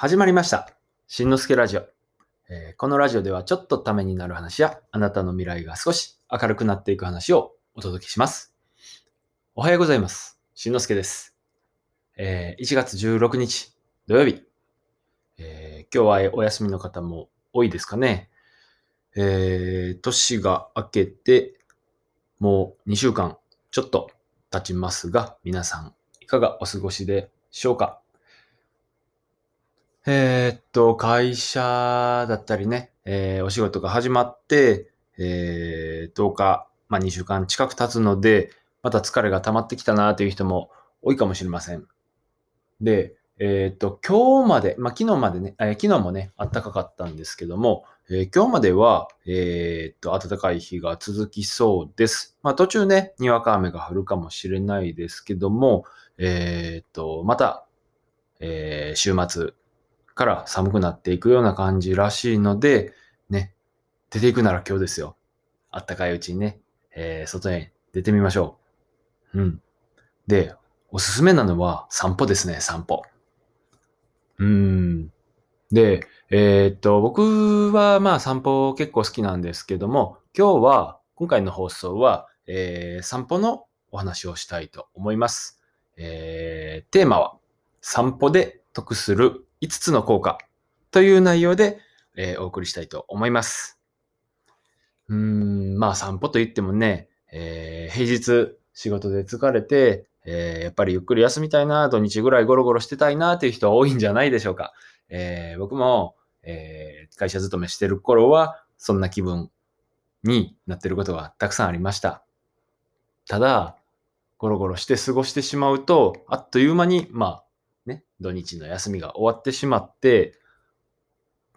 始まりました。しんのすけラジオ、えーこのラジオではちょっとためになる話や、あなたの未来が少し明るくなっていく話をお届けします。おはようございます。しんのすけです。えー1月16日土曜日、えー今日はお休みの方も多いですかね。えー年が明けて、もう2週間ちょっと経ちますが、皆さんいかがお過ごしでしょうか？えーっと、会社だったりね、えーお仕事が始まって、えー10日、まあ2週間近く経つので、また疲れが溜まってきたなという人も多いかもしれません。で、えーっと、今日まで、まあ昨日までね、えー昨日もね、暖かかったんですけども、えー今日までは、えーっと、暖かい日が続きそうです。まあ途中ね、にわか雨が降るかもしれないですけども、えーっと、また、えー週末から寒くなっていくような感じらしいので、ね、出ていくなら今日ですよ。あったかいうちにね、えー外へ出てみましょう。うん。で、おすすめなのは散歩ですね、散歩。うん。で、えーっと、僕はまあ散歩結構好きなんですけども、今日は、今回の放送は、えー散歩のお話をしたいと思います。えーテーマは、散歩で得する5つの効果という内容で、えーお送りしたいと思います。うん、まあ散歩といってもね、えー平日仕事で疲れて、えーやっぱりゆっくり休みたいな、土日ぐらいゴロゴロしてたいなっていう人は多いんじゃないでしょうか。え僕も、え会社勤めしてる頃は、そんな気分になってることがたくさんありました。ただ、ゴロゴロして過ごしてしまうと、あっという間に、まあ、土日の休みが終わってしまって、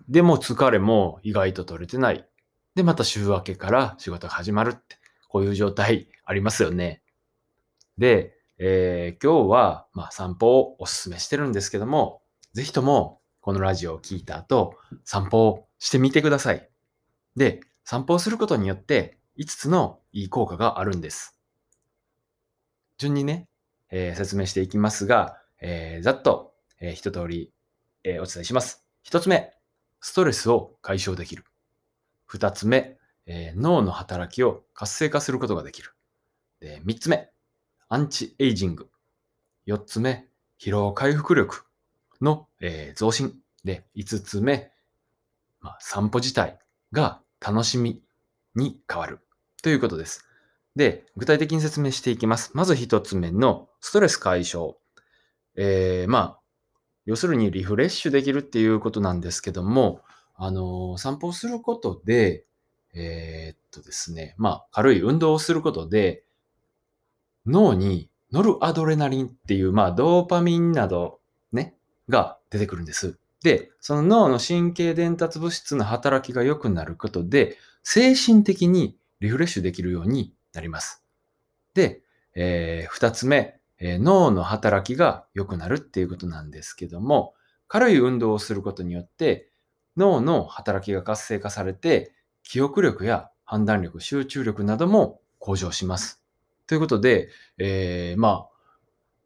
でも疲れも意外と取れてない。で、また週明けから仕事が始まるって、こういう状態ありますよね。で、えー今日は、まあ、散歩をおすすめしてるんですけども、ぜひとも、このラジオを聞いた後、散歩をしてみてください。で、散歩をすることによって、5つのいい効果があるんです。順にね、えー説明していきますが、えーざっと、えー一通り、えーお伝えします。一つ目、ストレスを解消できる。二つ目、えー脳の働きを活性化することができる。で三つ目、アンチエイジング。四つ目、疲労回復力の、えー増進。で、五つ目、まあ、散歩自体が楽しみに変わるということです。で、具体的に説明していきます。まず一つ目のストレス解消。えーまあ、要するにリフレッシュできるっていうことなんですけども、あの散歩をすることで、えーっとですね、まあ、軽い運動をすることで、脳にノルアドレナリンっていう、まあ、ドーパミンなど、ね、が出てくるんです。で、その脳の神経伝達物質の働きが良くなることで、精神的にリフレッシュできるようになります。で、えー二つ目、え脳の働きが良くなるっていうことなんですけども、軽い運動をすることによって、脳の働きが活性化されて、記憶力や判断力、集中力なども向上します。ということで、えーまあ、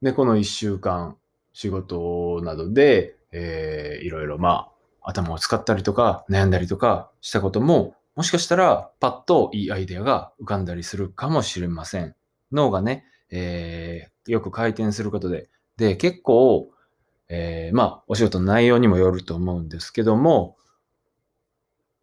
ね、この一週間、仕事などで、えーいろいろまあ、頭を使ったりとか、悩んだりとかしたことも、もしかしたら、パッといいアイデアが浮かんだりするかもしれません。脳がね、えーよく回転することで、で、結構、えーまあ、お仕事の内容にもよると思うんですけども、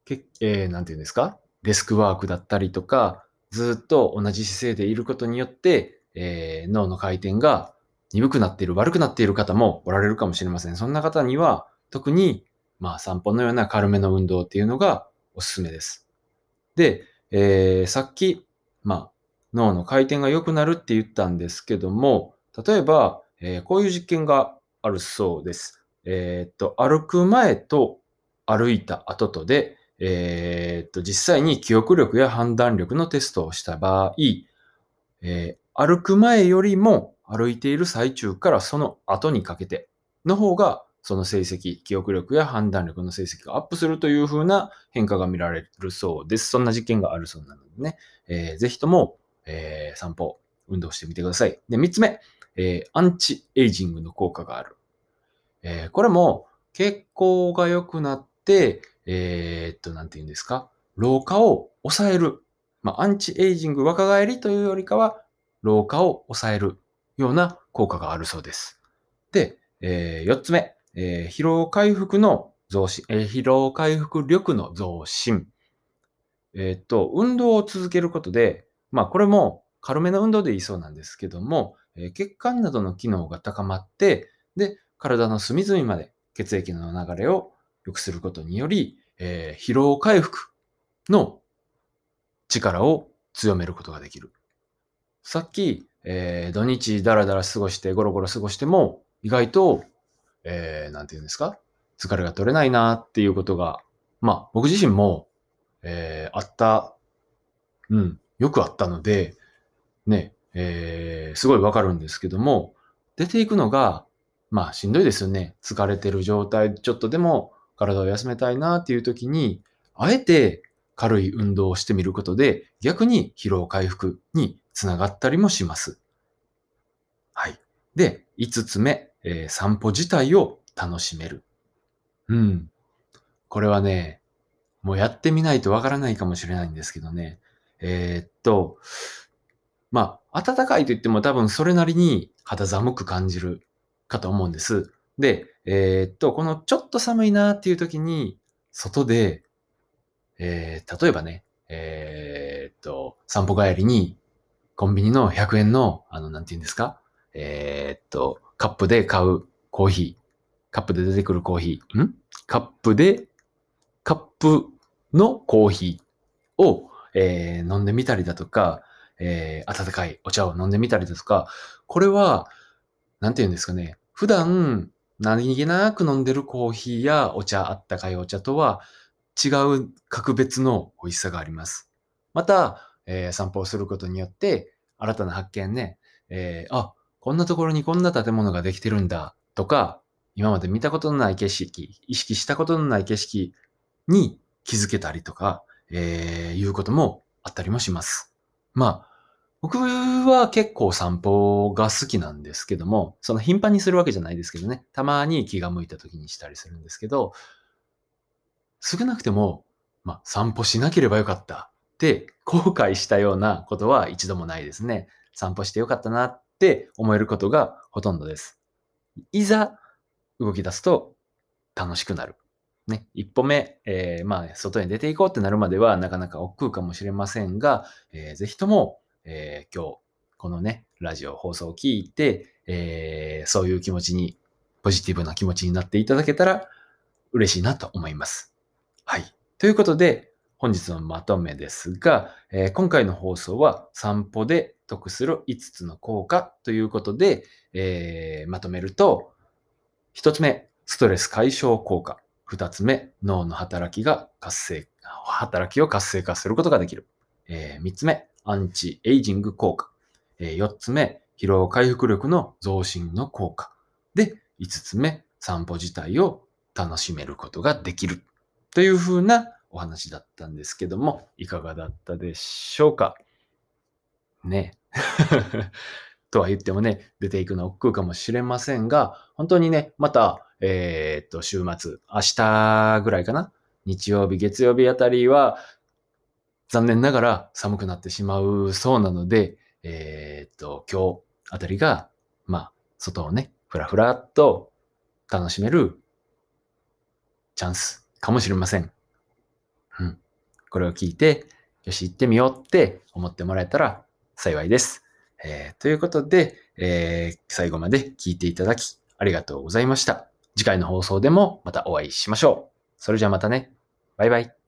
けえーなんていうんですか？デスクワークだったりとか、ずっと同じ姿勢でいることによって、えー脳の回転が鈍くなっている、悪くなっている方もおられるかもしれません。そんな方には、特に、まあ、散歩のような軽めの運動っていうのがおすすめです。で、えーさっき、まあ、脳の回転が良くなるって言ったんですけども、例えば、えーこういう実験があるそうです。えーっと、歩く前と歩いた後とで、えーっと、実際に記憶力や判断力のテストをした場合、え歩く前よりも歩いている最中からその後にかけての方が、その成績、記憶力や判断力の成績がアップするという風な変化が見られるそうです。そんな実験があるそうなのでね、えーぜひとも、えー散歩、運動してみてください。で、三つ目、えーアンチエイジングの効果がある。えーこれも、血行が良くなって、えっと、なんて言うんですか、老化を抑える。まあ、アンチエイジング若返りというよりかは、老化を抑えるような効果があるそうです。で、えー、4つ目、えー疲労回復の増進、えー疲労回復力の増進。えっと、運動を続けることで、まあ、これも軽めの運動でいいそうなんですけども、えー血管などの機能が高まって、で、体の隅々まで血液の流れを良くすることにより、えー疲労回復の力を強めることができる。さっき、えー土日だらだら過ごして、ゴロゴロ過ごしても、意外と、えーなんていうんですか疲れが取れないなっていうことが、まあ、僕自身も、えーあった、うん、よくあったので、ね、えーすごいわかるんですけども、出ていくのが、まあ、しんどいですよね。疲れてる状態、ちょっとでも体を休めたいなっていう時に、あえて軽い運動をしてみることで、逆に疲労回復につながったりもします。はい。で、5つ目、えー散歩自体を楽しめる。うん。これはね、もうやってみないとわからないかもしれないんですけどね。えーっと、まあ、暖かいと言っても多分それなりに肌寒く感じるかと思うんです。で、えーっと、このちょっと寒いなっていう時に、外で、えー例えばね、えーっと、散歩帰りに、コンビニの100円の、あの、なんて言うんですか？えっと、カップで買うコーヒー。カップで出てくるコーヒー。ん？カップで、カップのコーヒーを、えー飲んでみたりだとか、えー温かいお茶を飲んでみたりだとか、これは、なんて言うんですかね。普段、何気なく飲んでるコーヒーやお茶、あったかいお茶とは違う格別の美味しさがあります。また、えー散歩をすることによって、新たな発見ね、えーあ、こんなところにこんな建物ができてるんだとか、今まで見たことのない景色、意識したことのない景色に気づけたりとか、えーいうこともあったりもします。まあ、僕は結構散歩が好きなんですけども、その頻繁にするわけじゃないですけどね、たまに気が向いた時にしたりするんですけど、少なくても、まあ、散歩しなければよかったって後悔したようなことは一度もないですね。散歩してよかったなって思えることがほとんどです。いざ動き出すと楽しくなる。ね、一歩目、えーまあ、外に出ていこうってなるまではなかなか億劫かもしれませんが、えーぜひとも、えー今日、このね、ラジオ放送を聞いて、えーそういう気持ちに、ポジティブな気持ちになっていただけたら嬉しいなと思います。はい。ということで、本日のまとめですが、えー今回の放送は散歩で得する5つの効果ということで、えーまとめると、1つ目、ストレス解消効果。2つ目、脳の働きが活性、働きを活性化することができる。え3つ目、アンチエイジング効果。え4つ目、疲労回復力の増進の効果。で、5つ目、散歩自体を楽しめることができる。というふうなお話だったんですけども、いかがだったでしょうか？ね。とは言ってもね、出ていくの億劫かもしれませんが、本当にね、また、えーっと、週末、明日ぐらいかな？日曜日、月曜日あたりは、残念ながら寒くなってしまうそうなので、えーっと、今日あたりが、まあ、外をね、ふらふらっと楽しめるチャンスかもしれません。うん。これを聞いて、よし、行ってみようって思ってもらえたら幸いです。えーということで、えー最後まで聞いていただきありがとうございました。次回の放送でもまたお会いしましょう。それじゃあまたね。バイバイ。